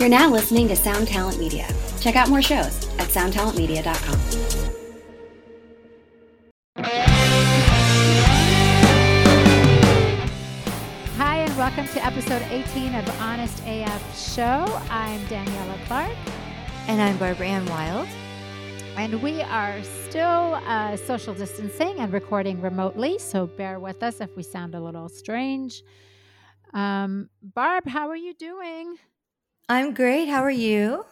You're now listening to Sound Talent Media. Check out more shows at soundtalentmedia.com. Hi, and welcome to episode 18 of Honest AF Show. I'm Daniela Clarke. And I'm Barbaranne Wylde. And we are still uh, social distancing and recording remotely, so bear with us if we sound a little strange. Um, Barb, how are you doing? I'm great. How are you?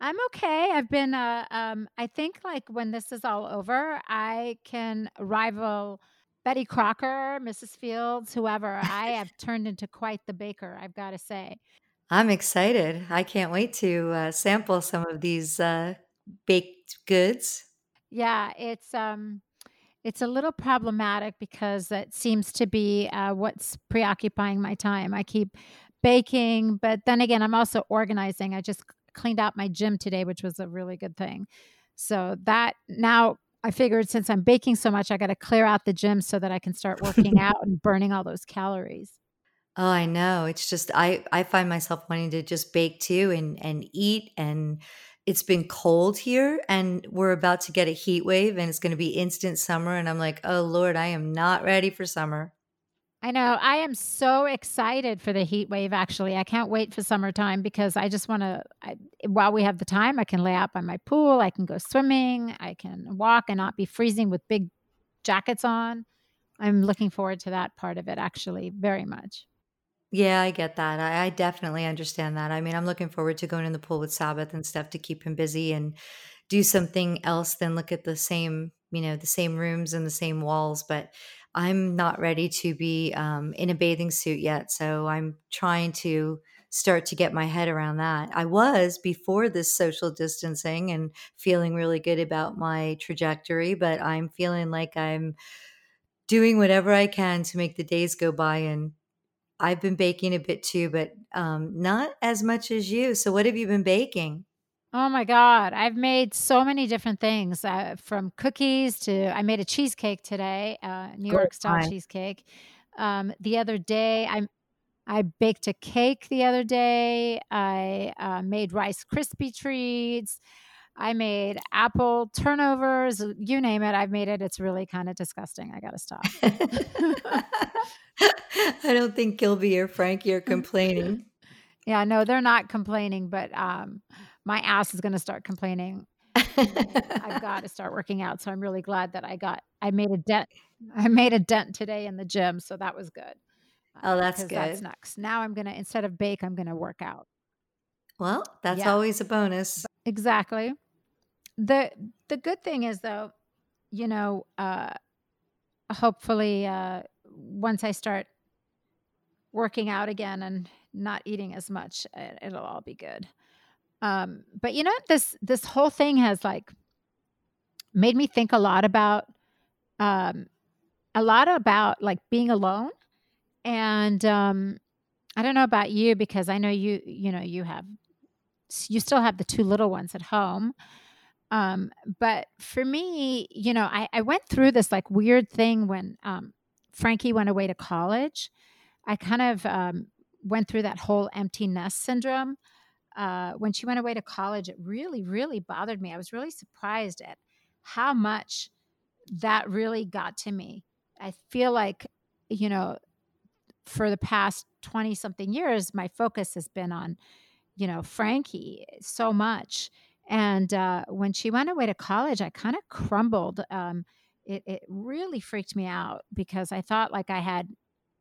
I'm okay. I've been, uh, um, I think, like when this is all over, I can rival Betty Crocker, Mrs. Fields, whoever. I have turned into quite the baker, I've got to say. I'm excited. I can't wait to uh, sample some of these uh, baked goods. Yeah, it's um, it's a little problematic because it seems to be uh, what's preoccupying my time. I keep baking, but then again, I'm also organizing. I just cleaned out my gym today, which was a really good thing. So that now I figured since I'm baking so much, I got to clear out the gym so that I can start working out and burning all those calories. Oh, I know. It's just I I find myself wanting to just bake too and and eat and it's been cold here and we're about to get a heat wave and it's going to be instant summer and I'm like, "Oh lord, I am not ready for summer." I know. I am so excited for the heat wave, actually. I can't wait for summertime because I just want to, while we have the time, I can lay out by my pool. I can go swimming. I can walk and not be freezing with big jackets on. I'm looking forward to that part of it, actually, very much. Yeah, I get that. I, I definitely understand that. I mean, I'm looking forward to going in the pool with Sabbath and stuff to keep him busy and do something else than look at the same, you know, the same rooms and the same walls. But I'm not ready to be um, in a bathing suit yet. So I'm trying to start to get my head around that. I was before this social distancing and feeling really good about my trajectory, but I'm feeling like I'm doing whatever I can to make the days go by. And I've been baking a bit too, but um, not as much as you. So, what have you been baking? Oh my God. I've made so many different things uh, from cookies to I made a cheesecake today, uh, New York style cheesecake. Um, the other day, I I baked a cake the other day. I uh, made Rice Krispie treats. I made apple turnovers. You name it, I've made it. It's really kind of disgusting. I got to stop. I don't think Gilby or Frankie are complaining. yeah, no, they're not complaining, but um, my ass is going to start complaining. I've got to start working out. So I'm really glad that I got, I made a dent. I made a dent today in the gym. So that was good. Oh, that's good. That's next. Now I'm going to, instead of bake, I'm going to work out. Well, that's yeah. always a bonus. Exactly. The, the good thing is though, you know, uh, hopefully, uh, once I start working out again and not eating as much, it'll all be good. Um, but you know, this this whole thing has like made me think a lot about um, a lot about like being alone, and um, I don't know about you because I know you you know you have you still have the two little ones at home. Um, but for me, you know, I, I went through this like weird thing when um, Frankie went away to college. I kind of um, went through that whole empty nest syndrome uh, when she went away to college, it really, really bothered me. I was really surprised at how much that really got to me. I feel like, you know, for the past 20 something years, my focus has been on, you know, Frankie so much. And uh, when she went away to college, I kind of crumbled. Um, it, it really freaked me out because I thought like I had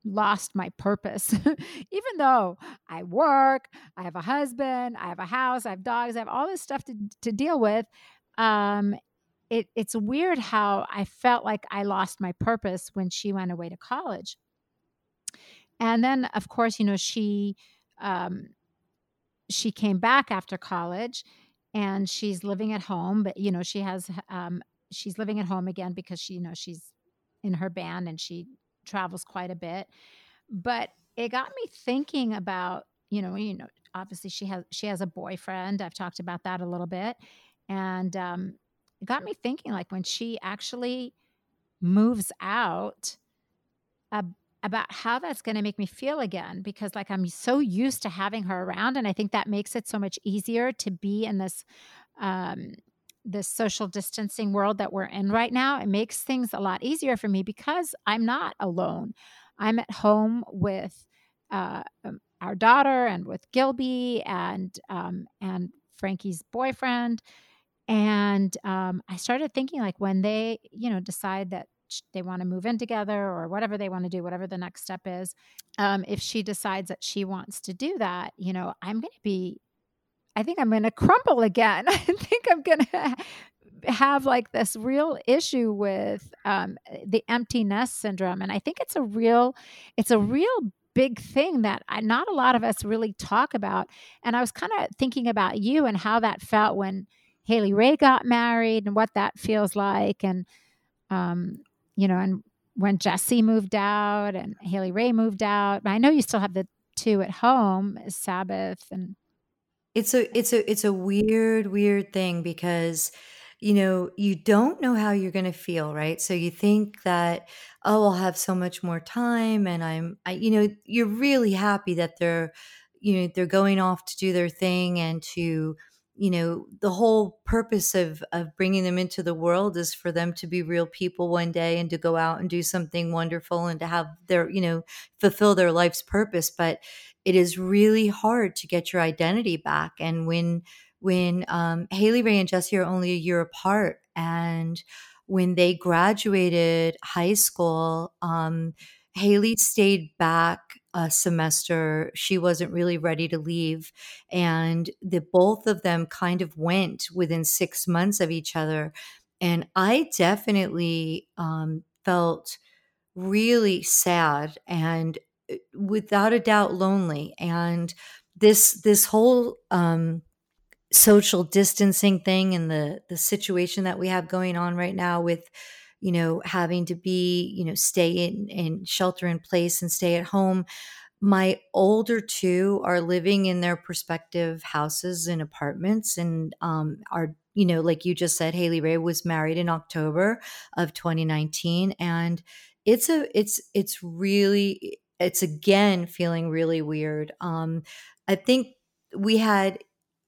lost my purpose. Even though I work, I have a husband, I have a house, I have dogs, I have all this stuff to, to deal with. Um, it, it's weird how I felt like I lost my purpose when she went away to college. And then, of course, you know, she um, she came back after college and she's living at home, but you know, she has um, she's living at home again because she, you know, she's in her band and she travels quite a bit. But it got me thinking about, you know, you know, obviously she has she has a boyfriend. I've talked about that a little bit. And um, it got me thinking like when she actually moves out, uh, about how that's going to make me feel again because like I'm so used to having her around and I think that makes it so much easier to be in this um this social distancing world that we're in right now. It makes things a lot easier for me because I'm not alone. I'm at home with uh, um, our daughter and with Gilby and um, and Frankie's boyfriend. And um, I started thinking like when they, you know, decide that they want to move in together or whatever they want to do, whatever the next step is. Um, if she decides that she wants to do that, you know, I'm going to be, I think I'm going to crumble again. I think I'm going to have like this real issue with um, the empty nest syndrome. And I think it's a real, it's a real big thing that I, not a lot of us really talk about. And I was kind of thinking about you and how that felt when Hayley Rae got married and what that feels like. And, um, you know, and when Jesse moved out and Hayley Rae moved out, I know you still have the two at home, Sabbath and it's a it's a it's a weird weird thing because you know you don't know how you're going to feel right? So you think that oh i'll have so much more time and i'm I, you know you're really happy that they're you know they're going off to do their thing and to you know the whole purpose of of bringing them into the world is for them to be real people one day and to go out and do something wonderful and to have their you know fulfill their life's purpose. But it is really hard to get your identity back. And when when um, hayley rae and jesse are only a year apart and when they graduated high school um, hayley stayed back a semester. She wasn't really ready to leave. And the both of them kind of went within six months of each other. And I definitely um, felt really sad and uh, without a doubt lonely. And this this whole um, social distancing thing and the the situation that we have going on right now with you know, having to be, you know, stay in and shelter in place and stay at home. My older two are living in their prospective houses and apartments and um, are, you know, like you just said, Hayley Rae was married in October of 2019. And it's a, it's, it's really, it's again feeling really weird. Um, I think we had,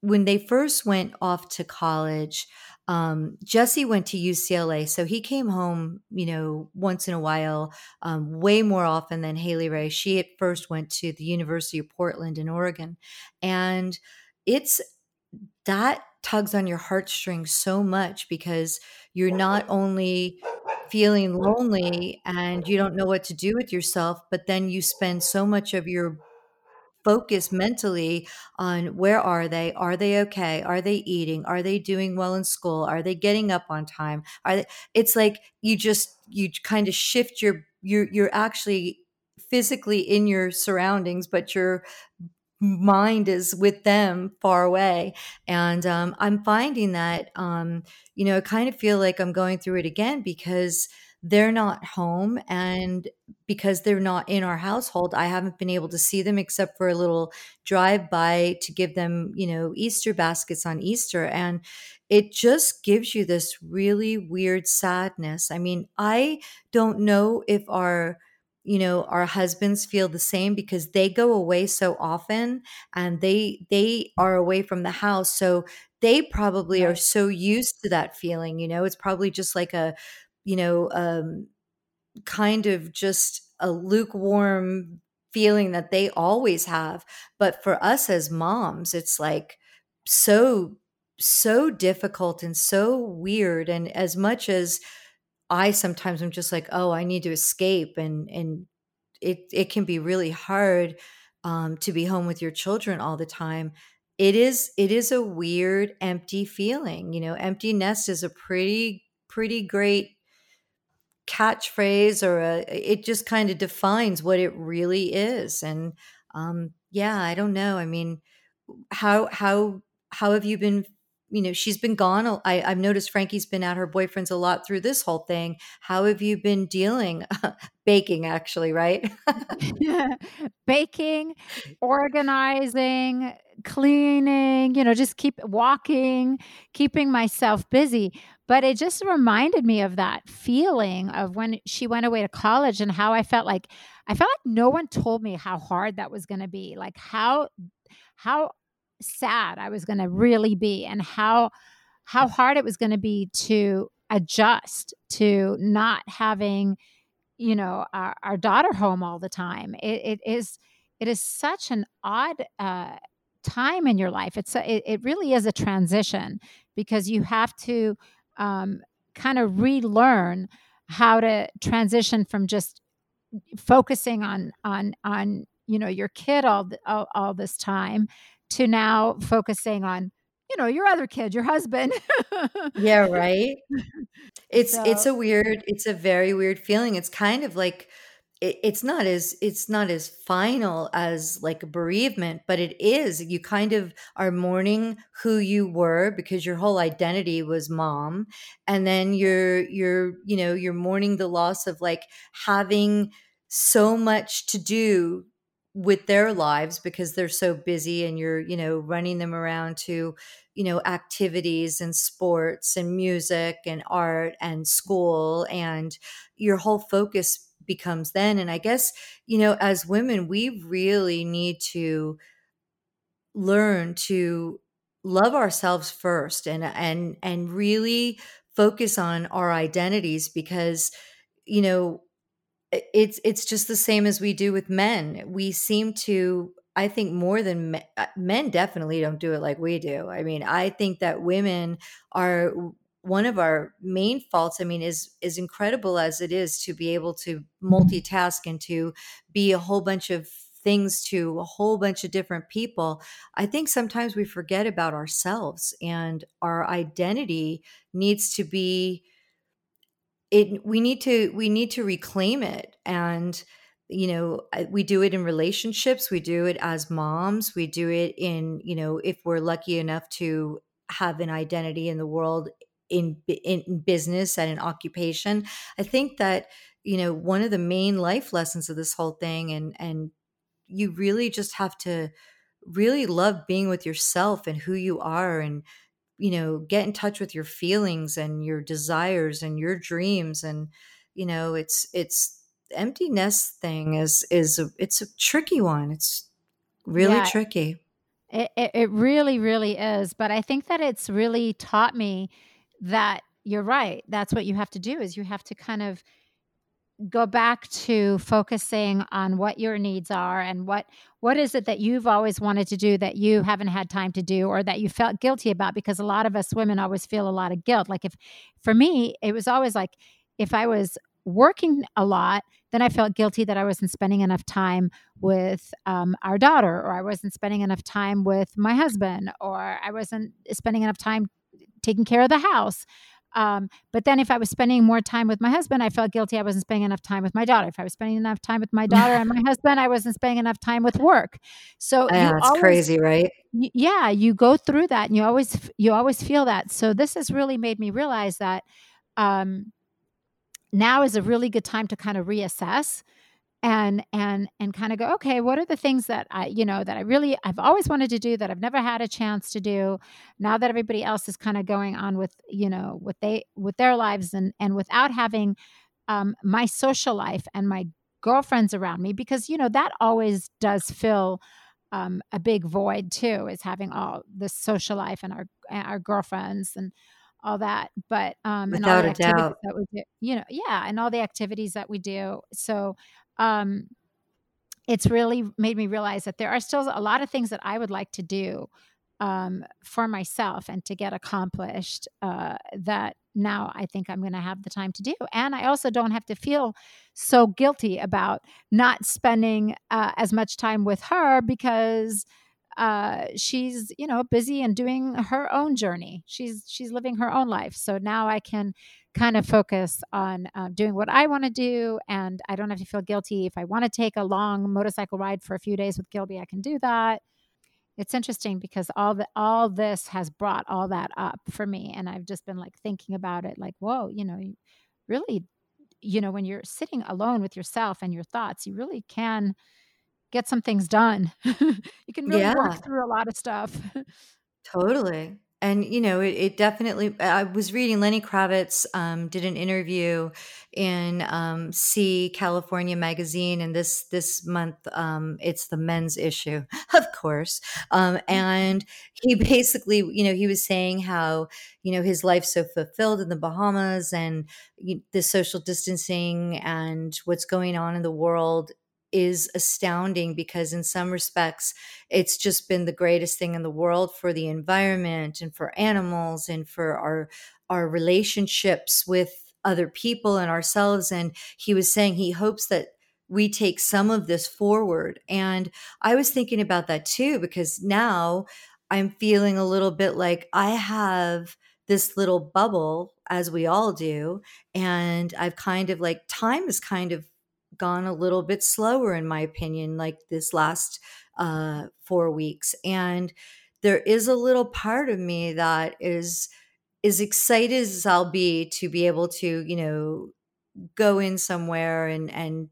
when they first went off to college, um, Jesse went to UCLA, so he came home, you know, once in a while, um, way more often than Hayley Rae. She at first went to the University of Portland in Oregon, and it's that tugs on your heartstrings so much because you're not only feeling lonely and you don't know what to do with yourself, but then you spend so much of your focus mentally on where are they? Are they okay? Are they eating? Are they doing well in school? Are they getting up on time? Are they, it's like you just you kind of shift your you're you're actually physically in your surroundings, but your mind is with them far away. And um, I'm finding that um, you know, I kind of feel like I'm going through it again because they're not home mm-hmm. and because they're not in our household i haven't been able to see them except for a little drive by to give them you know easter baskets on easter and it just gives you this really weird sadness. I mean i don't know if our you know our husbands feel the same because they go away so often and they they are away from the house so they probably right. are so used to that feeling you know? It's probably just like a you know, um, kind of just a lukewarm feeling that they always have. But for us as moms, it's like so, so difficult and so weird. And as much as I sometimes am just like, oh, I need to escape and, and, it, it can be really hard um, to be home with your children all the time it is it is a weird empty feeling you know empty nest is a pretty pretty great catchphrase or a, it just kind of defines what it really is and um yeah i don't know i mean how how how have you been you know she's been gone I, i've noticed frankie's been at her boyfriend's a lot through this whole thing. How have you been dealing? Baking actually right? Baking organizing cleaning you know just keep walking keeping myself busy. But it just reminded me of that feeling of when she went away to college and how i felt like i felt like no one told me how hard that was going to be. Like how how sad I was going to really be and how how hard it was going to be to adjust to not having you know our, our daughter home all the time. It, it is it is such an odd uh, time in your life. It's a, it, it really is a transition because you have to um, kind of relearn how to transition from just focusing on on on you know your kid all all, all this time to now focusing on you know your other kid your husband. Yeah right? It's so. it's a weird it's a very weird feeling. It's kind of like it, it's not as it's not as final as like bereavement but it is. You kind of are mourning who you were because your whole identity was mom and then you're you're you know you're mourning the loss of like having so much to do with their lives because they're so busy and you're you know running them around to you know activities and sports and music and art and school and your whole focus becomes then. And i guess you know as women we really need to learn to love ourselves first and and and really focus on our identities because you know it's it's just the same as we do with men. We seem to I think more than men, uh, men definitely don't do it like we do. I mean, I think that women are one of our main faults i mean is is incredible as it is to be able to multitask and to be a whole bunch of things to a whole bunch of different people i think sometimes we forget about ourselves and our identity needs to be it we need to we need to reclaim it and you know we do it in relationships we do it as moms we do it in you know if we're lucky enough to have an identity in the world in in business and an occupation. I think that you know one of the main life lessons of this whole thing and and you really just have to really love being with yourself and who you are and you know get in touch with your feelings and your desires and your dreams and you know it's it's empty nest thing is is a, it's a tricky one it's really yeah, tricky. It, it, it really really is but i think that it's really taught me that you're right that's what you have to do is you have to kind of go back to focusing on what your needs are and what what is it that you've always wanted to do that you haven't had time to do or that you felt guilty about? Because a lot of us women always feel a lot of guilt. Like if for me it was always like if i was working a lot then i felt guilty that i wasn't spending enough time with um, our daughter or i wasn't spending enough time with my husband or i wasn't spending enough time taking care of the house um, but then if I was spending more time with my husband, I felt guilty I wasn't spending enough time with my daughter. If I was spending enough time with my daughter and my husband, I wasn't spending enough time with work. So yeah, it's always, crazy, right? yeah, you go through that and you always you always feel that. So this has really made me realize that um, now is a really good time to kind of reassess and and and kind of go okay what are the things that i you know that i really i've always wanted to do that i've never had a chance to do now that everybody else is kind of going on with you know what they with their lives and and without having um, my social life and my girlfriends around me because you know that always does fill um, a big void too is having all this social life and our our girlfriends and all that but um Without and all the activities doubt. that we do you know yeah and all the activities that we do so um, it's really made me realize that there are still a lot of things that I would like to do um, for myself and to get accomplished uh, that now I think I'm going to have the time to do. And I also don't have to feel so guilty about not spending uh, as much time with her because uh, she's you know busy and doing her own journey. She's she's living her own life. So now I can kind of focus on uh, doing what I want to do. And I don't have to feel guilty. If I want to take a long motorcycle ride for a few days with Gilby, I can do that. it's interesting because all the all this has brought all that up for me and i've just been like thinking about it like whoa you know really you know when you're sitting alone with yourself and your thoughts you really can get some things done you can really Yeah. work through a lot of stuff Totally. And, you know, it, it definitely, I was reading Lenny Kravitz um, did an interview in um, C California magazine. And this, this month, um, it's the men's issue, of course. Um, and he basically, you know, he was saying how, you know, his life's so fulfilled in the Bahamas and you, the social distancing and what's going on in the world is astounding because in some respects it's just been the greatest thing in the world for the environment and for animals and for our our relationships with other people and ourselves. And he was saying he hopes that we take some of this forward. And i was thinking about that too because now i'm feeling a little bit like i have this little bubble as we all do and i've kind of like time is kind of gone a little bit slower in my opinion like this last uh 4 weeks. And there is a little part of me that is as excited as I'll be to be able to, you know, go in somewhere and and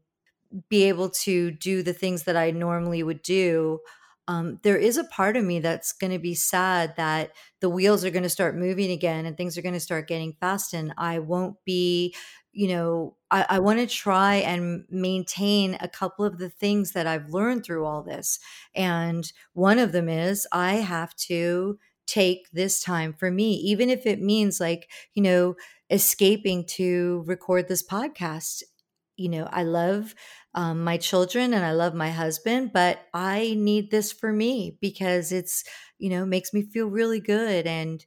be able to do the things that I normally would do, um, there is a part of me that's going to be sad that the wheels are going to start moving again and things are going to start getting fast, and I won't be, you know, I, I want to try and maintain a couple of the things that I've learned through all this. And one of them is I have to take this time for me, even if it means like, you know, escaping to record this podcast. You know, I love um, my children and I love my husband, but I need this for me because it's, you know, makes me feel really good. And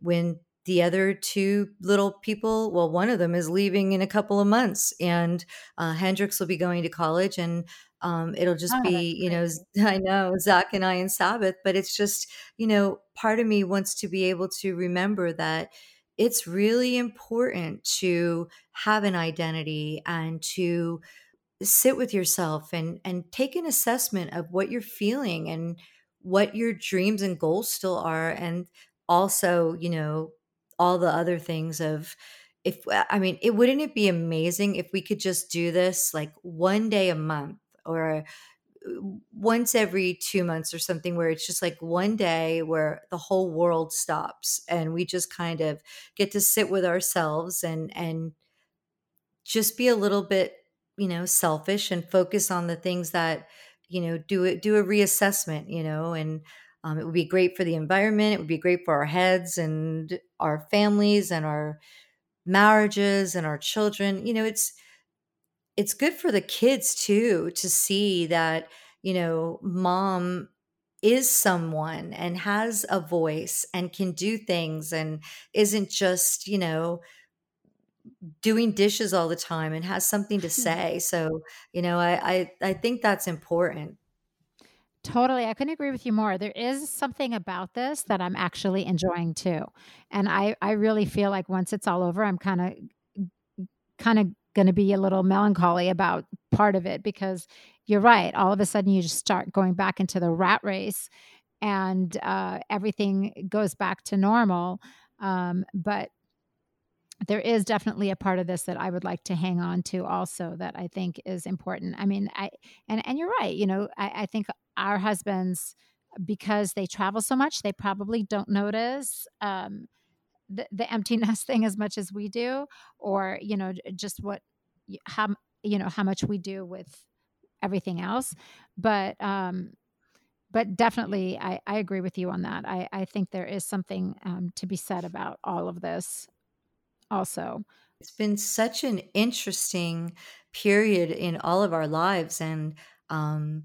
when the other two little people, well, one of them is leaving in a couple of months, and uh, Hendrix will be going to college, and um, it'll just Oh, be, you know. I know Zakk and I and Sabbath, but it's just, you know, part of me wants to be able to remember that it's really important to have an identity and to sit with yourself and and take an assessment of what you're feeling and what your dreams and goals still are and also you know all the other things of if i mean it wouldn't it be amazing if we could just do this like one day a month or uh, once every two months or something where it's just like one day where the whole world stops and we just kind of get to sit with ourselves and and just be a little bit you know selfish and focus on the things that you know do it do a reassessment you know and um, it would be great for the environment it would be great for our heads and our families and our marriages and our children you know it's it's good for the kids too to see that you know mom is someone and has a voice and can do things and isn't just you know doing dishes all the time and has something to say. So, you know, I I, I think that's important. Totally, I couldn't agree with you more. There is something about this that I'm actually enjoying too. And I I really feel like once it's all over, I'm kind of kind of going to be a little melancholy about part of it because you're right. All of a sudden you just start going back into the rat race and uh, everything goes back to normal. Um, but there is definitely a part of this that I would like to hang on to also that I think is important. I mean, I and and you're right. You know, I, I think our husbands, because they travel so much, they probably don't notice um, the the empty nest thing as much as we do, or you know, just what how you know how much we do with everything else. But um, but definitely, I, I agree with you on that. I, I think there is something um, to be said about all of this also. It's been such an interesting period in all of our lives and um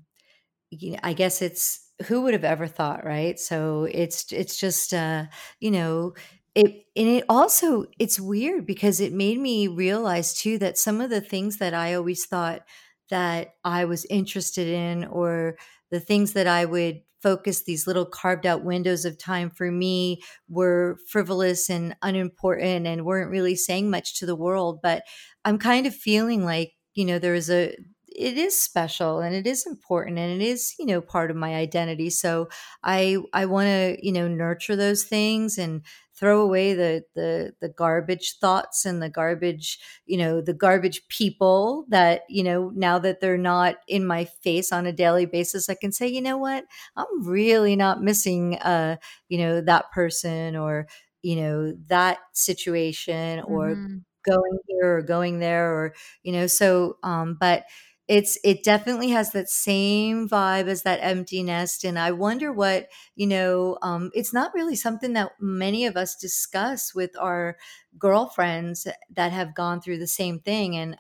you know, I guess it's who would have ever thought, right? So it's it's just uh, you know, it and it also it's weird because it made me realize too that some of the things that I always thought that I was interested in or the things that I would focus these little carved out windows of time for me were frivolous and unimportant and weren't really saying much to the world, but I'm kind of feeling like, you know, there is a it is special and it is important and it is you know part of my identity. So i i want to you know nurture those things and throw away the the the garbage thoughts and the garbage you know the garbage people that you know now that they're not in my face on a daily basis i can say you know what i'm really not missing uh you know that person or you know that situation or Mhm. going here or going there or you know so um but it's it definitely has that same vibe as that empty nest and i wonder what you know um it's not really something that many of us discuss with our girlfriends that have gone through the same thing and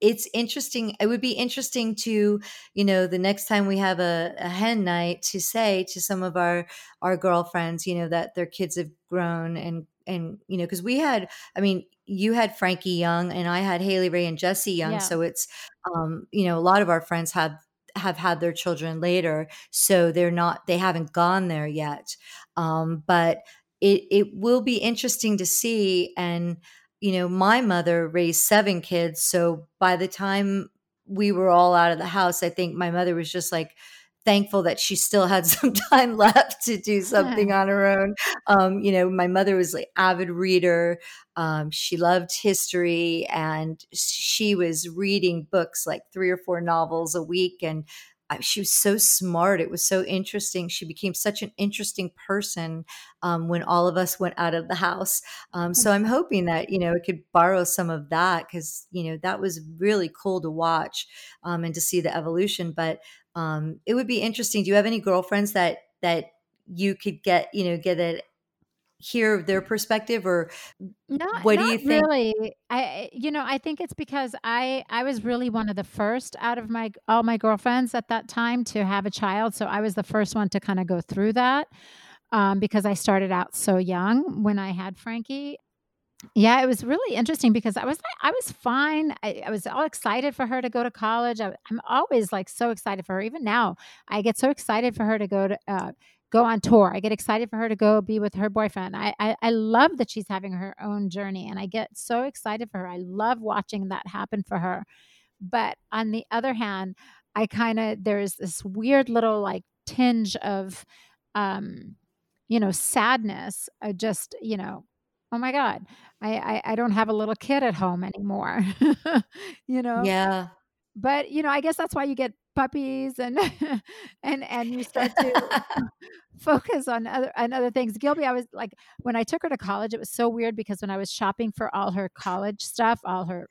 it's interesting it would be interesting to you know the next time we have a, a hen night to say to some of our our girlfriends you know that their kids have grown and and you know because we had i mean you had frankie young and i had hayley rae and jesse young Yeah. so it's um you know a lot of our friends have have had their children later so they're not they haven't gone there yet um but it it will be interesting to see and you know, my mother raised seven kids. So by the time we were all out of the house, I think my mother was just like thankful that she still had some time left to do something on her own. Um, you know, my mother was like avid reader. Um, she loved history and she was reading books like three or four novels a week and I- she was so smart. It was so interesting. She became such an interesting person um, when all of us went out of the house. Um, so I'm hoping that you know it could borrow some of that because you know that was really cool to watch um, and to see the evolution. But um, it would be interesting. Do you have any girlfriends that that you could get you know get a hear their perspective or Not what do you think? really. I you know, I think it's because I I was really one of the first out of my all my girlfriends at that time to have a child, so I was the first one to kinda go through that, um, because I started out so young when I had Frankie. Yeah, it was really interesting because I was I was fine. I I was all excited for her to go to college. I I'm always, like, so excited for her. Even now, I get so excited for her to go to, uh, go on tour. I get excited for her to go be with her boyfriend. I I I love that she's having her own journey, and I get so excited for her. I love watching that happen for her. But on the other hand, I kinda there's this weird little, like, tinge of, um, you know, sadness, uh, just, you know, "Oh my god, I I I don't have a little kid at home anymore." You know? Yeah. But, you know, I guess that's why you get puppies and and and you start to focus on other on other things. Gilby, I was like when I took her to college, it was so weird because when I was shopping for all her college stuff, all her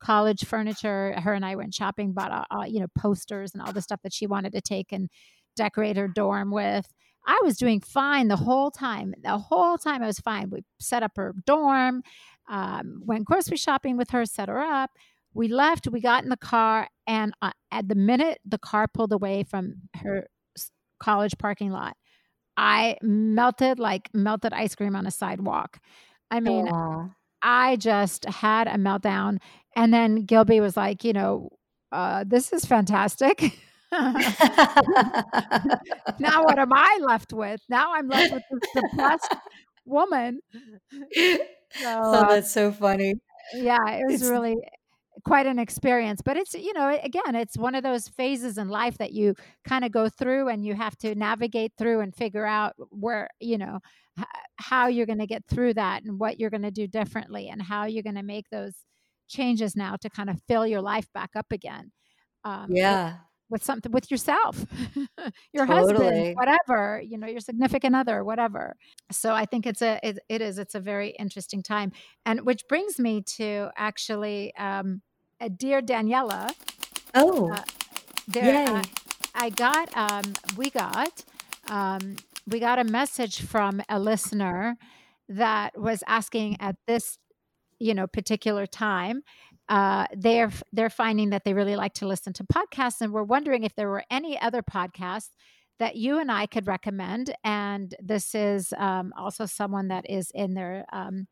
college furniture, her and I went shopping, bought all, all you know, posters and all the stuff that she wanted to take and decorate her dorm with. I was doing fine the whole time. The whole time I was fine. We set up her dorm, um, went grocery shopping with her, set her up. We left, we got in the car, and uh, at the minute the car pulled away from her college parking lot, I melted like melted ice cream on a sidewalk. I mean, Aw. I just had a meltdown. And then Gilby was like, you know, uh, this is fantastic. now what am I left with? Now I'm left with this depressed woman. So Oh, uh, that's so funny. yeah, it was It's really quite an experience. But it's, you know, again, it's one of those phases in life that you kind of go through and you have to navigate through and figure out where, you know, h- how you're going to get through that and what you're going to do differently and how you're going to make those changes now to kind of fill your life back up again. Um, yeah, with something with yourself, your husband, whatever, you know, your significant other, whatever. So I think it's a it, it is it's a very interesting time, and which brings me to actually, um, uh, dear Daniela, Oh, uh, there yay. uh, I got um, we got um, we got a message from a listener that was asking at this you know particular time uh, they're they're finding that they really like to listen to podcasts and we're wondering if there were any other podcasts that you and I could recommend and this is um, also someone that is in their um,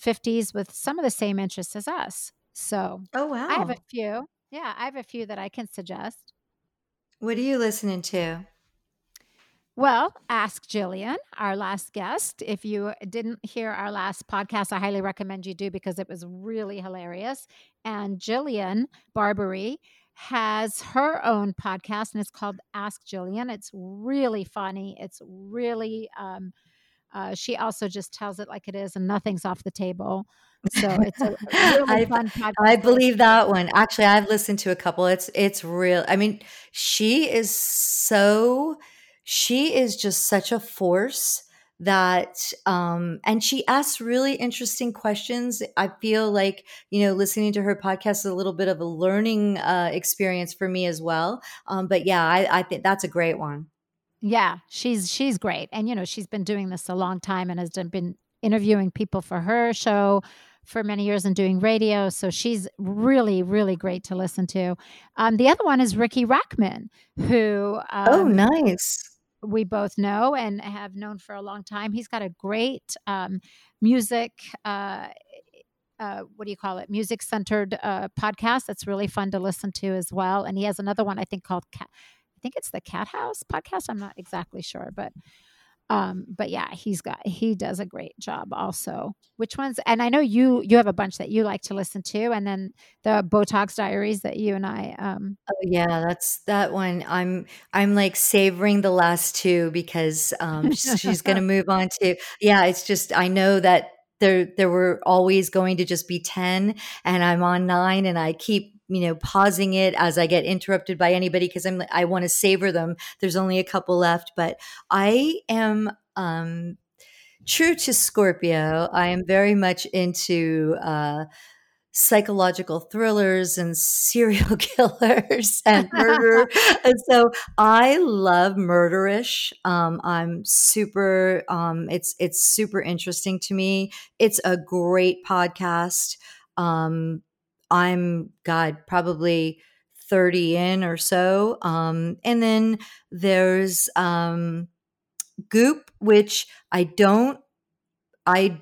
50s with some of the same interests as us so Oh, wow, I have a few yeah I have a few that I can suggest What are you listening to? Well, ask Jillian, our last guest. If you didn't hear our last podcast, I highly recommend you do because it was really hilarious. And Jillian Barberie has her own podcast and it's called Ask Jillian. It's really funny. It's really, um, uh, she also just tells it like it is and nothing's off the table. So it's a really fun podcast. I believe that one. Actually, I've listened to a couple. It's it's real. I mean, she is so she is just such a force that um and she asks really interesting questions. I feel like, you know, listening to her podcast is a little bit of a learning uh experience for me as well. Um but yeah, I I think that's a great one. Yeah, she's she's great. And you know, she's been doing this a long time and has done, been interviewing people for her show for many years and doing radio. So she's really, really great to listen to. Um, the other one is Riki Rachtman, who Oh, um, nice. We both know and have known for a long time. He's got a great um, music. Uh, uh, what do you call it? Music centered uh, podcast that's really fun to listen to as well. And he has another one I think called Cat. I think it's the Cathouse podcast. I'm not exactly sure, but um, but yeah, he's got he does a great job also. Which ones? And I know you you have a bunch that you like to listen to, and then the Botox Diaries that you and I um Oh yeah, that's that one. I'm I'm like savoring the last two because um she's going to move on to yeah, it's just I know that there there were always going to just be 10 and I'm on 9 and I keep you know pausing it as I get interrupted by anybody because I'm I want to savor them. There's only a couple left, but I am um true to Scorpio. I am very much into uh psychological thrillers and serial killers and murder. and so I love murderish. Um, I'm super um, it's it's super interesting to me. It's a great podcast. Um, I'm God probably 30 in or so. Um, and then there's um, Goop, which I don't I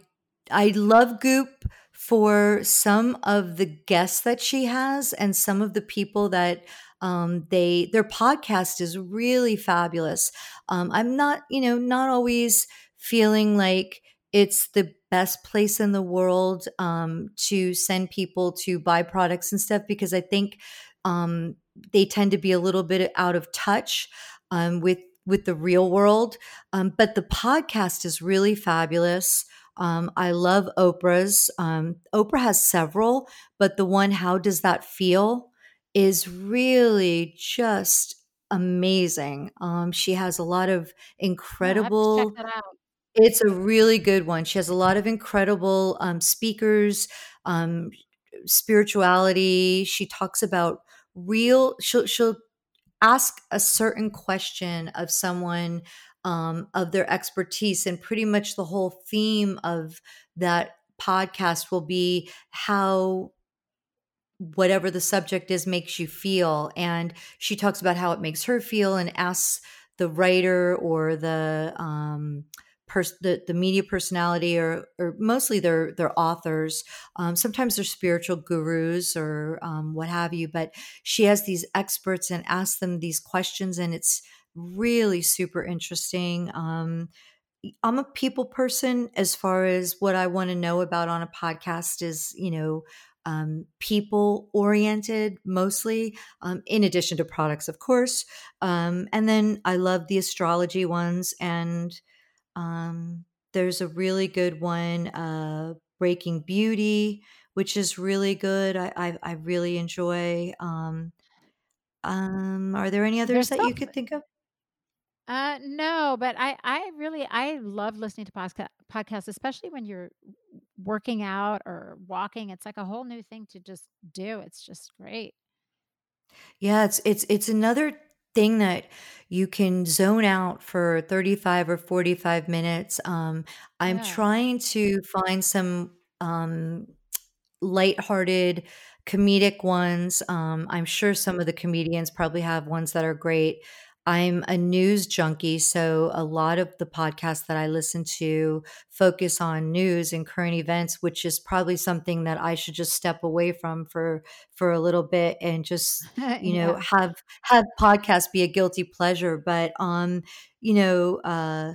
I love Goop for some of the guests that she has and some of the people that um, they their podcast is really fabulous. Um, I'm not you know not always feeling like it's the best place in the world um, to send people to buy products and stuff because I think um, they tend to be a little bit out of touch um, with with the real world. Um, but the podcast is really fabulous. Um, I love Oprah's. Um, Oprah has several, but the one, How Does That Feel, is really just amazing. Um, she has a lot of yeah, I have to check incredible. It's a really good one. She has a lot of incredible um, speakers, um, spirituality. She talks about real, she'll, she'll ask a certain question of someone um, of their expertise and pretty much the whole theme of that podcast will be how whatever the subject is makes you feel and she talks about how it makes her feel and asks the writer or the um pers- the, the media personality or or mostly their their authors um, sometimes they're spiritual gurus or um, what have you but she has these experts and asks them these questions and it's really super interesting um, I'm a people person as far as what I want to know about on a podcast is, you know, um, people oriented mostly, um, in addition to products, of course. Um, and then I love the astrology ones. And um, there's a really good one, uh, Breaking Beauty, which is really good. I, I, I really enjoy. Um, um, are there any others There's that you could think of? Uh, no, but I I really I love listening to podca podcasts, especially when you're working out or walking. It's like a whole new thing to just do. It's just great. Yeah, it's it's it's another thing that you can zone out for 35 or 45 minutes. Um, I'm Yeah. trying to find some um, lighthearted comedic ones. Um, I'm sure some of the comedians probably have ones that are great. I'm a news junkie, so a lot of the podcasts that I listen to focus on news and current events, which is probably something that I should just step away from for for a little bit and just you know Yeah. have have podcasts be a guilty pleasure. But um, you know, uh,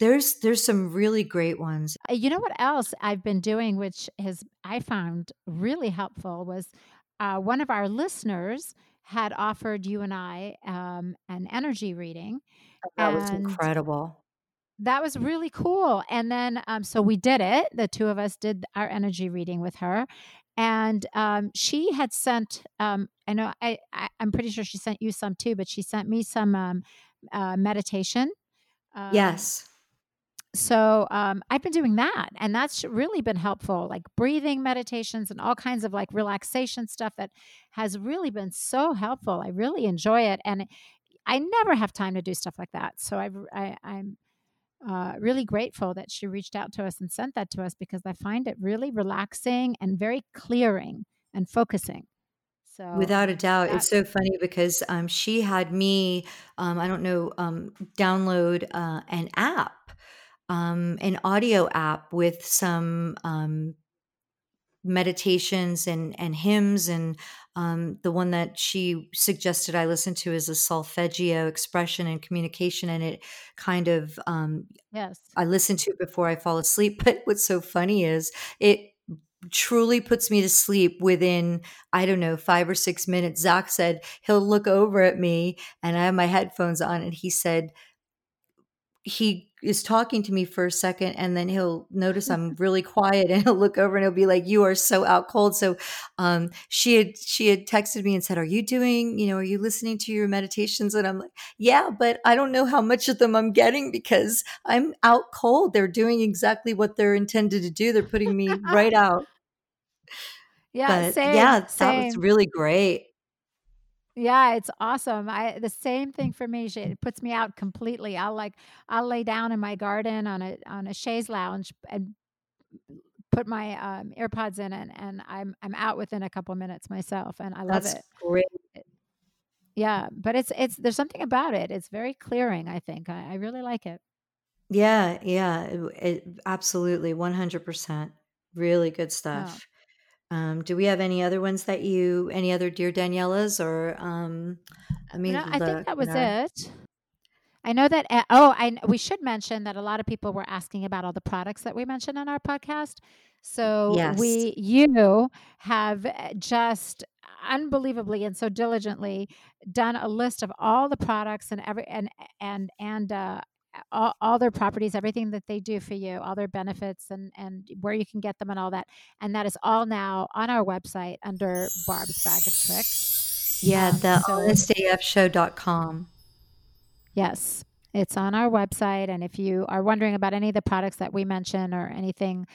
there's there's some really great ones. Uh, You know what else I've been doing, which has I found really helpful, was uh, one of our listeners had offered you and I um, an energy reading. Oh, that was incredible. That was really cool. And then, um, so we did it. The two of us did our energy reading with her. And um, she had sent, um, I know, I, I, am pretty sure she sent you some too, but she sent me some um, uh, meditation. Um, yes so um, I've been doing that, and that's really been helpful, like breathing meditations and all kinds of like relaxation stuff that has really been so helpful. I really enjoy it, and I never have time to do stuff like that. So I've, I, I'm uh, really grateful that she reached out to us and sent that to us because I find it really relaxing and very clearing and focusing. So Without a doubt, it's so funny because um, she had me, um, I don't know, um, download uh, an app um, an audio app with some um, meditations and and hymns and um, the one that she suggested I listen to is a solfeggio expression and communication and it kind of um, yes. I listen to it before I fall asleep but what's so funny is it truly puts me to sleep within I don't know 5 or 6 minutes. Zakk said he'll look over at me and I have my headphones on and he said he is talking to me for a second and then he'll notice I'm really quiet and he'll look over and he'll be like, You are so out cold. So um she had she had texted me and said, Are you doing, you know, are you listening to your meditations? And I'm like, Yeah, but I don't know how much of them I'm getting because I'm out cold. They're doing exactly what they're intended to do. They're putting me right out. Yeah, but same, yeah, same. that was really great. Yeah, it's awesome. I the same thing for me. It puts me out completely. I'll like I'll lay down in my garden on a on a chaise lounge and put my um, AirPods in and, and I'm I'm out within a couple minutes myself and I love That's it. great. Yeah, but it's it's there's something about it. It's very clearing, I think. I, I really like it. Yeah, yeah, it, it, absolutely, 100%. Really good stuff. Um, do we have any other ones that you, any other Dear Daniela's or, um, let me no, I think that was it. I know that. Uh, oh, I we should mention that a lot of people were asking about all the products that we mentioned on our podcast. So yes. we, you have eh, just unbelievably and so diligently done a list of all the products and every and and and uh, all, all, their properties, everything that they do for you, all their benefits and, and where you can get them and all that. And that is all now on our website under Barb's Bag of Tricks. Yeah, um, the so, honestafshow.com. Yes, it's on our website. And if you are wondering about any of the products that we mention or anything,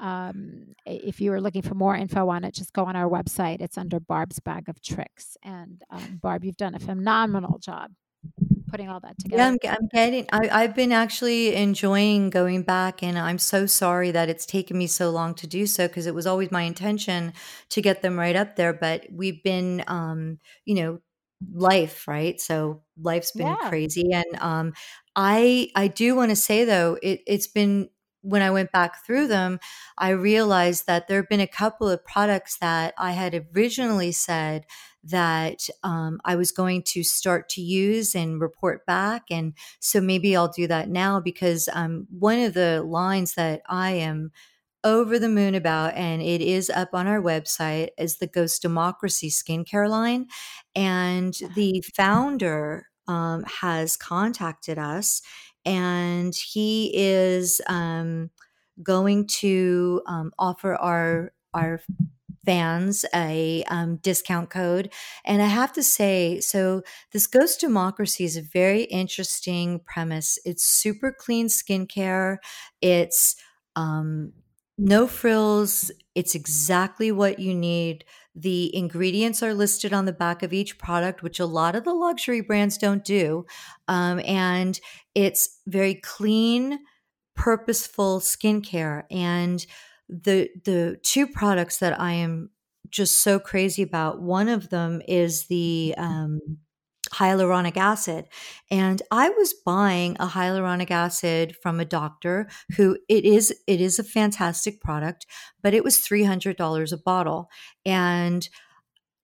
um, if you are looking for more info on it, just go on our website. It's under Barb's Bag of Tricks. And um, Barb, you've done a phenomenal job putting all that together. Yeah, I'm, I'm getting. I, I've been actually enjoying going back, and I'm so sorry that it's taken me so long to do so because it was always my intention to get them right up there. But we've been, um, you know, life, right? So life's been Yeah. crazy, and um, I I do want to say though, it it's been when I went back through them, I realized that there have been a couple of products that I had originally said that um, I was going to start to use and report back. And so maybe I'll do that now because um, one of the lines that I am over the moon about, and it is up on our website, is the Ghost Democracy skincare line. And the founder um, has contacted us, and he is um, going to um, offer our our fans a um, discount code. And I have to say, so this Ghost Democracy is a very interesting premise. It's super clean skincare. It's um, no frills. It's exactly what you need. The ingredients are listed on the back of each product, which a lot of the luxury brands don't do. Um, and it's very clean, purposeful skincare. And the the two products that I am just so crazy about. One of them is the um, hyaluronic acid, and I was buying a hyaluronic acid from a doctor who it is it is a fantastic product, but it was three hundred dollars a bottle, and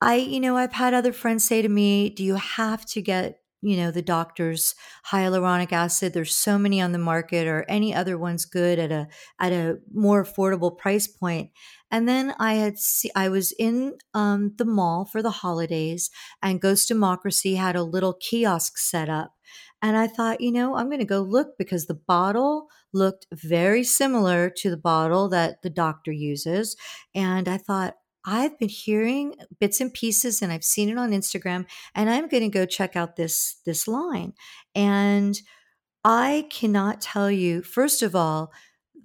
I you know I've had other friends say to me, "Do you have to get you know the doctor's hyaluronic acid there's so many on the market or any other ones good at a at a more affordable price point. And then i had see, i was in um, the mall for the holidays and ghost democracy had a little kiosk set up. And i thought you know i'm going to go look because the bottle looked very similar to the bottle that the doctor uses. And i thought I've been hearing bits and pieces and I've seen it on Instagram and I'm going to go check out this this line. And I cannot tell you first of all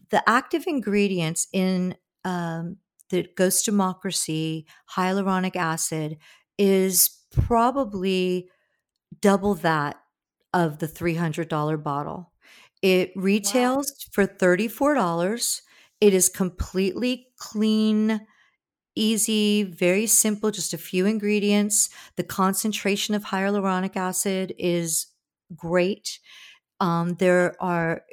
the active ingredients in um, the Ghost Democracy hyaluronic acid is probably double that of the $300 bottle. It retails wow. for $34. It is completely clean easy, very simple, just a few ingredients. The concentration of hyaluronic acid is great. Um, there are,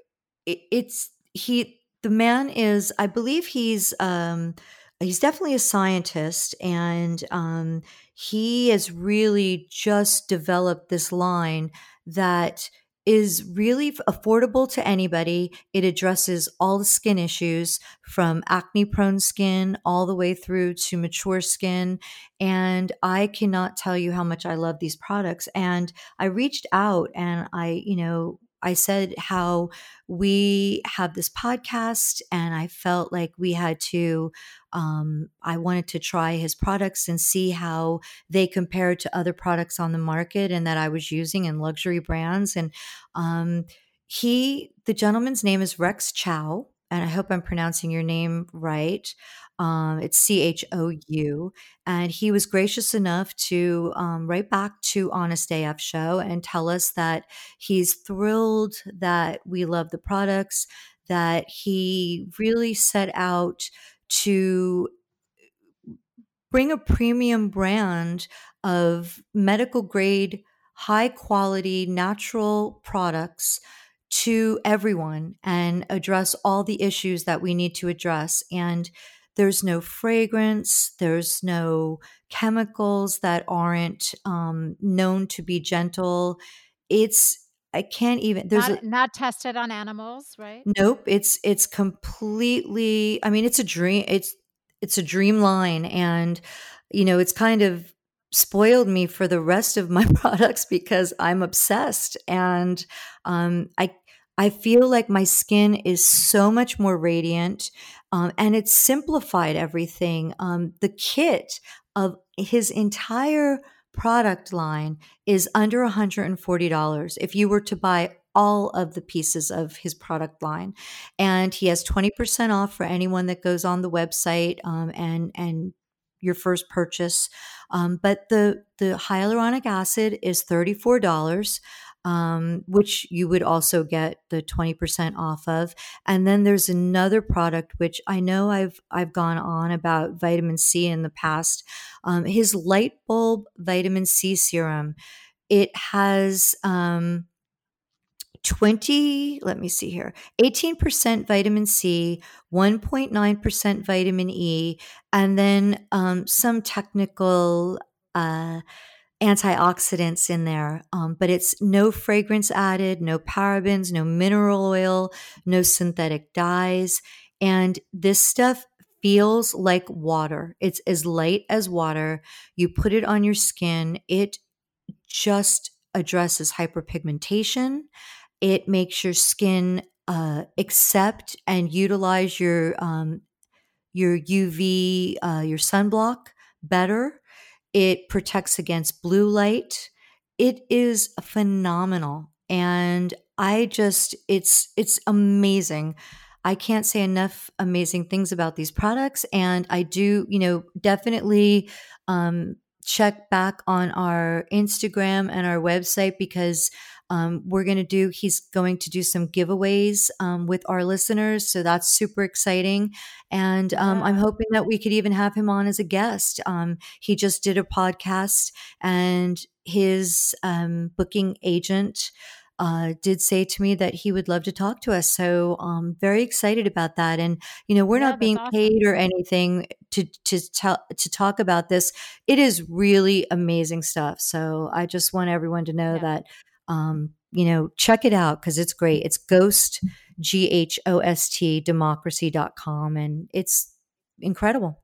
it, it's, he, the man is, I believe he's, um, he's definitely a scientist and um, he has really just developed this line that is really affordable to anybody. It addresses all the skin issues from acne prone skin all the way through to mature skin. And I cannot tell you how much I love these products. And I reached out and I, you know, I said how we have this podcast, and I felt like we had to. Um, I wanted to try his products and see how they compared to other products on the market and that I was using in luxury brands. And um, he, the gentleman's name is Rex Chou, and I hope I'm pronouncing your name right. Um, it's C H O U. And he was gracious enough to um, write back to Honest AF Show and tell us that he's thrilled that we love the products, that he really set out to bring a premium brand of medical grade, high quality, natural products to everyone and address all the issues that we need to address. And there's no fragrance, there's no chemicals that aren't um, known to be gentle. It's I can't even there's not, a, not tested on animals, right? Nope. It's it's completely I mean it's a dream it's it's a dream line and you know it's kind of spoiled me for the rest of my products because I'm obsessed and um, I I feel like my skin is so much more radiant um, and it's simplified everything. Um, the kit of his entire product line is under $140 if you were to buy all of the pieces of his product line and he has 20% off for anyone that goes on the website um, and and your first purchase um, but the the hyaluronic acid is $34 um, which you would also get the 20% off of. And then there's another product which I know I've I've gone on about vitamin C in the past. Um, his light bulb vitamin C serum. It has um, 20, let me see here, 18% vitamin C, 1.9% vitamin E, and then um, some technical uh, antioxidants in there, um, but it's no fragrance added, no parabens, no mineral oil, no synthetic dyes. And this stuff feels like water. It's as light as water. You put it on your skin, it just addresses hyperpigmentation. It makes your skin uh, accept and utilize your um, your UV, uh, your sunblock better. It protects against blue light. It is phenomenal. And I just it's it's amazing. I can't say enough amazing things about these products and I do, you know, definitely um check back on our Instagram and our website because um, we're going to do, he's going to do some giveaways um, with our listeners. So that's super exciting. And um, I'm hoping that we could even have him on as a guest. Um, he just did a podcast and his um, booking agent uh, did say to me that he would love to talk to us. So I'm um, very excited about that. And, you know, we're yeah, not being awesome. paid or anything to to tell to talk about this. It is really amazing stuff. So I just want everyone to know Yeah. that um, you know, check it out because it's great. It's ghost G H O S T democracy.com and it's incredible.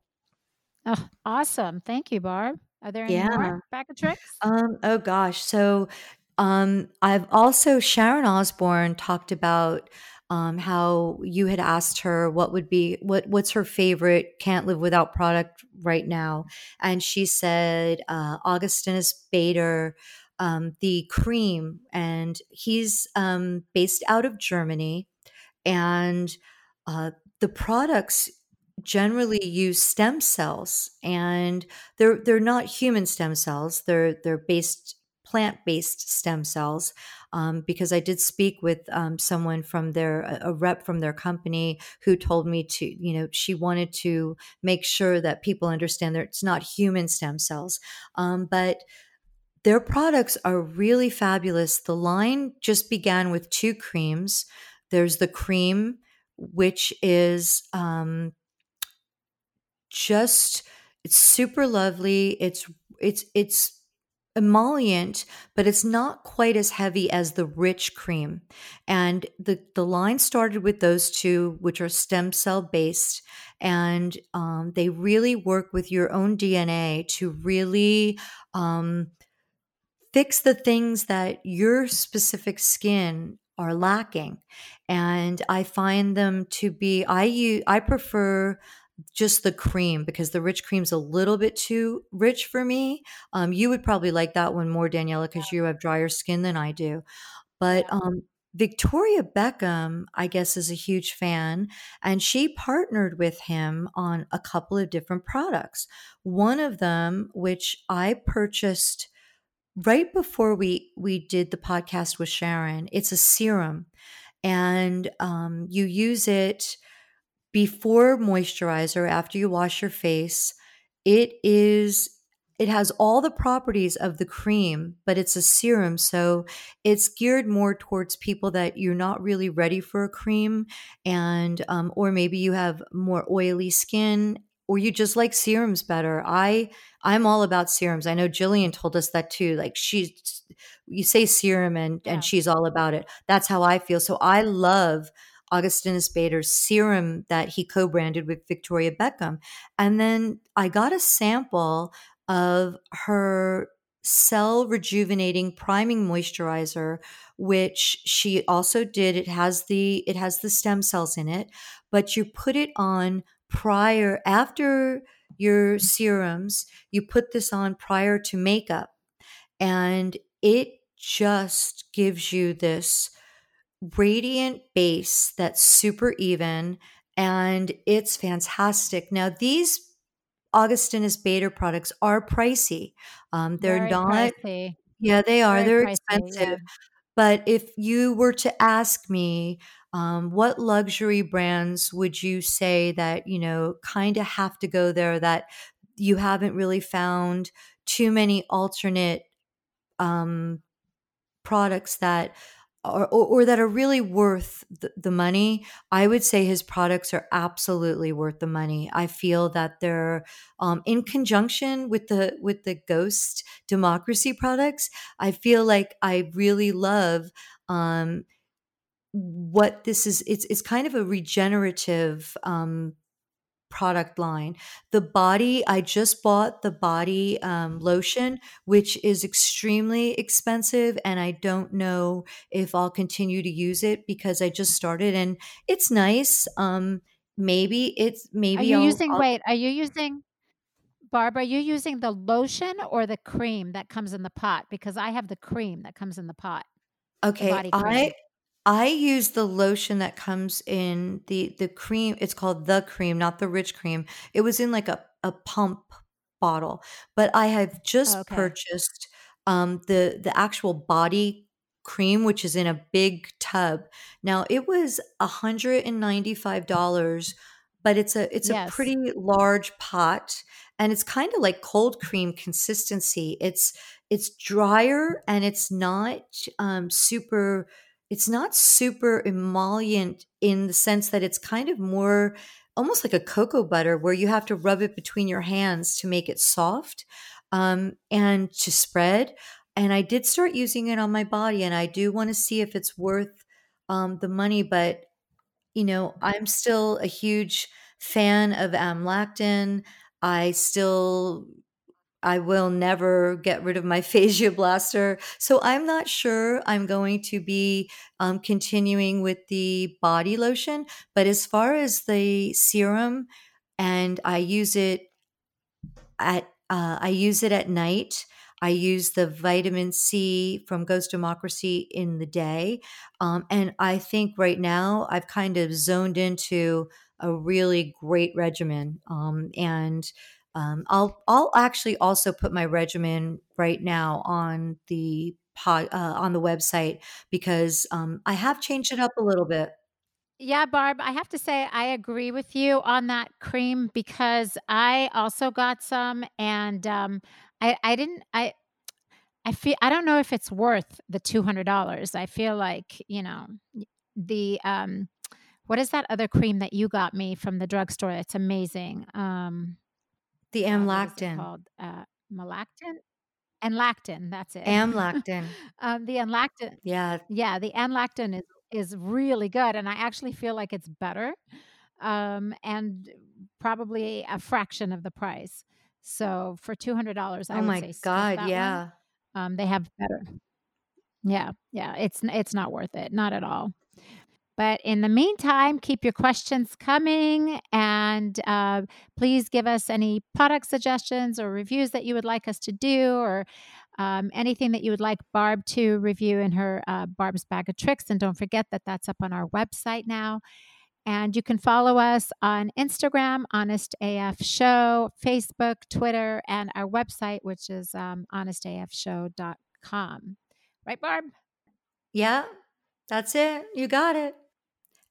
Oh, awesome. Thank you, Barb. Are there any Yeah. more bag of tricks? Um, oh gosh. So um I've also Sharon Osbourne talked about um how you had asked her what would be what what's her favorite can't live without product right now. And she said uh Augustinus Bader, um, the cream, and he's um based out of Germany and uh, the products generally use stem cells and they're they're not human stem cells they're they're based plant-based stem cells um, because i did speak with um, someone from their a rep from their company who told me to you know she wanted to make sure that people understand that it's not human stem cells um, but their products are really fabulous. The line just began with two creams. There's the cream, which is um, just it's super lovely. It's it's it's emollient, but it's not quite as heavy as the rich cream. And the the line started with those two, which are stem cell based, and um, they really work with your own DNA to really um, fix the things that your specific skin are lacking. And i find them to be i use i prefer just the cream because the rich cream's a little bit too rich for me. Um, you would probably like that one more daniela because you have drier skin than i do. But um, victoria beckham i guess is a huge fan and she partnered with him on a couple of different products. One of them which i purchased right before we we did the podcast with Sharon, it's a serum, and um, you use it before moisturizer after you wash your face. It is it has all the properties of the cream, but it's a serum, so it's geared more towards people that you're not really ready for a cream, and um, or maybe you have more oily skin, or you just like serums better. I I'm all about serums. I know Jillian told us that too. Like she's, you say serum and Yeah. and she's all about it. That's how I feel. So I love Augustinus Bader's serum that he co-branded with Victoria Beckham. And then I got a sample of her cell rejuvenating priming moisturizer which she also did it has the it has the stem cells in it but you put it on prior after your serums you put this on prior to makeup and it just gives you this radiant base that's super even and it's fantastic. Now, these Augustinus Bader products are pricey. Um, they're Very not, pricey. yeah, they are. Very They're pricey. Yeah. But if you were to ask me, um, what luxury brands would you say that, you know, kind of have to go there that you haven't really found too many alternate um, products that or, or that are really worth the, money, I would say his products are absolutely worth the money. I feel that they're um, in conjunction with the with the Ghost Democracy products. I feel like I really love um, what this is. It's it's kind of a regenerative um, product line. The body, I just bought the body um, lotion, which is extremely expensive. And I don't know if I'll continue to use it because I just started and it's nice. Um, maybe it's, maybe. Are you I'll, using, I'll wait, are you using, Barbara, are you using the lotion or the cream that comes in the pot? Because I have the cream that comes in the pot, the okay. body I. I use the lotion that comes in the the cream. It's called the cream, not the rich cream. It was in like a a pump bottle, but I have just Okay. purchased um the the actual body cream, which is in a big tub. Now it was hundred and ninety five dollars, but it's a it's a Yes. pretty large pot, and it's kind of like cold cream consistency. It's it's drier and it's not um super it's not super emollient in the sense that it's kind of more almost like a cocoa butter where you have to rub it between your hands to make it soft um, and to spread. And I did start using it on my body, and I do want to see if it's worth um, the money. But you know, I'm still a huge fan of amlactin. I still I will never get rid of my fascia blaster. So I'm not sure I'm going to be um, continuing with the body lotion. But as far as the serum, and I use it at uh, I use it at night. I use the vitamin C from Ghost Democracy in the day. Um, and I think right now I've kind of zoned into a really great regimen. Um, and um, I'll I'll actually also put my regimen right now on the pod uh, on the website because um, I have changed it up a little bit. Yeah, Barb, I have to say I agree with you on that cream because I also got some and um, I I didn't I I feel I don't know if it's worth the two hundred dollars. I feel like you know the um, what is that other cream that you got me from the drugstore? It's amazing. Um, the uh, amlactin. called? Uh, Malactin? Enlactin, that's it. Amlactin. um, the Enlactin. Yeah. Yeah, the Enlactin is is really good, and I actually feel like it's better, um, and probably a fraction of the price. So for two hundred dollars, I oh would my God. Yeah. Um, they have better. Yeah, yeah, it's it's not worth it, not at all. But in the meantime, keep your questions coming and uh, please give us any product suggestions or reviews that you would like us to do or um, anything that you would like Barb to review in her uh, Barb's Bag of Tricks. And don't forget that that's up on our website now. And you can follow us on Instagram, Honest AF Show, Facebook, Twitter, and our website, which is um, honestafshow.com. Right, Barb? Yeah. That's it. You got it.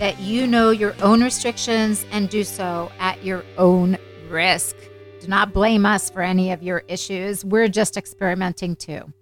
that you know your own restrictions and do so at your own risk. Do not blame us for any of your issues. We're just experimenting too.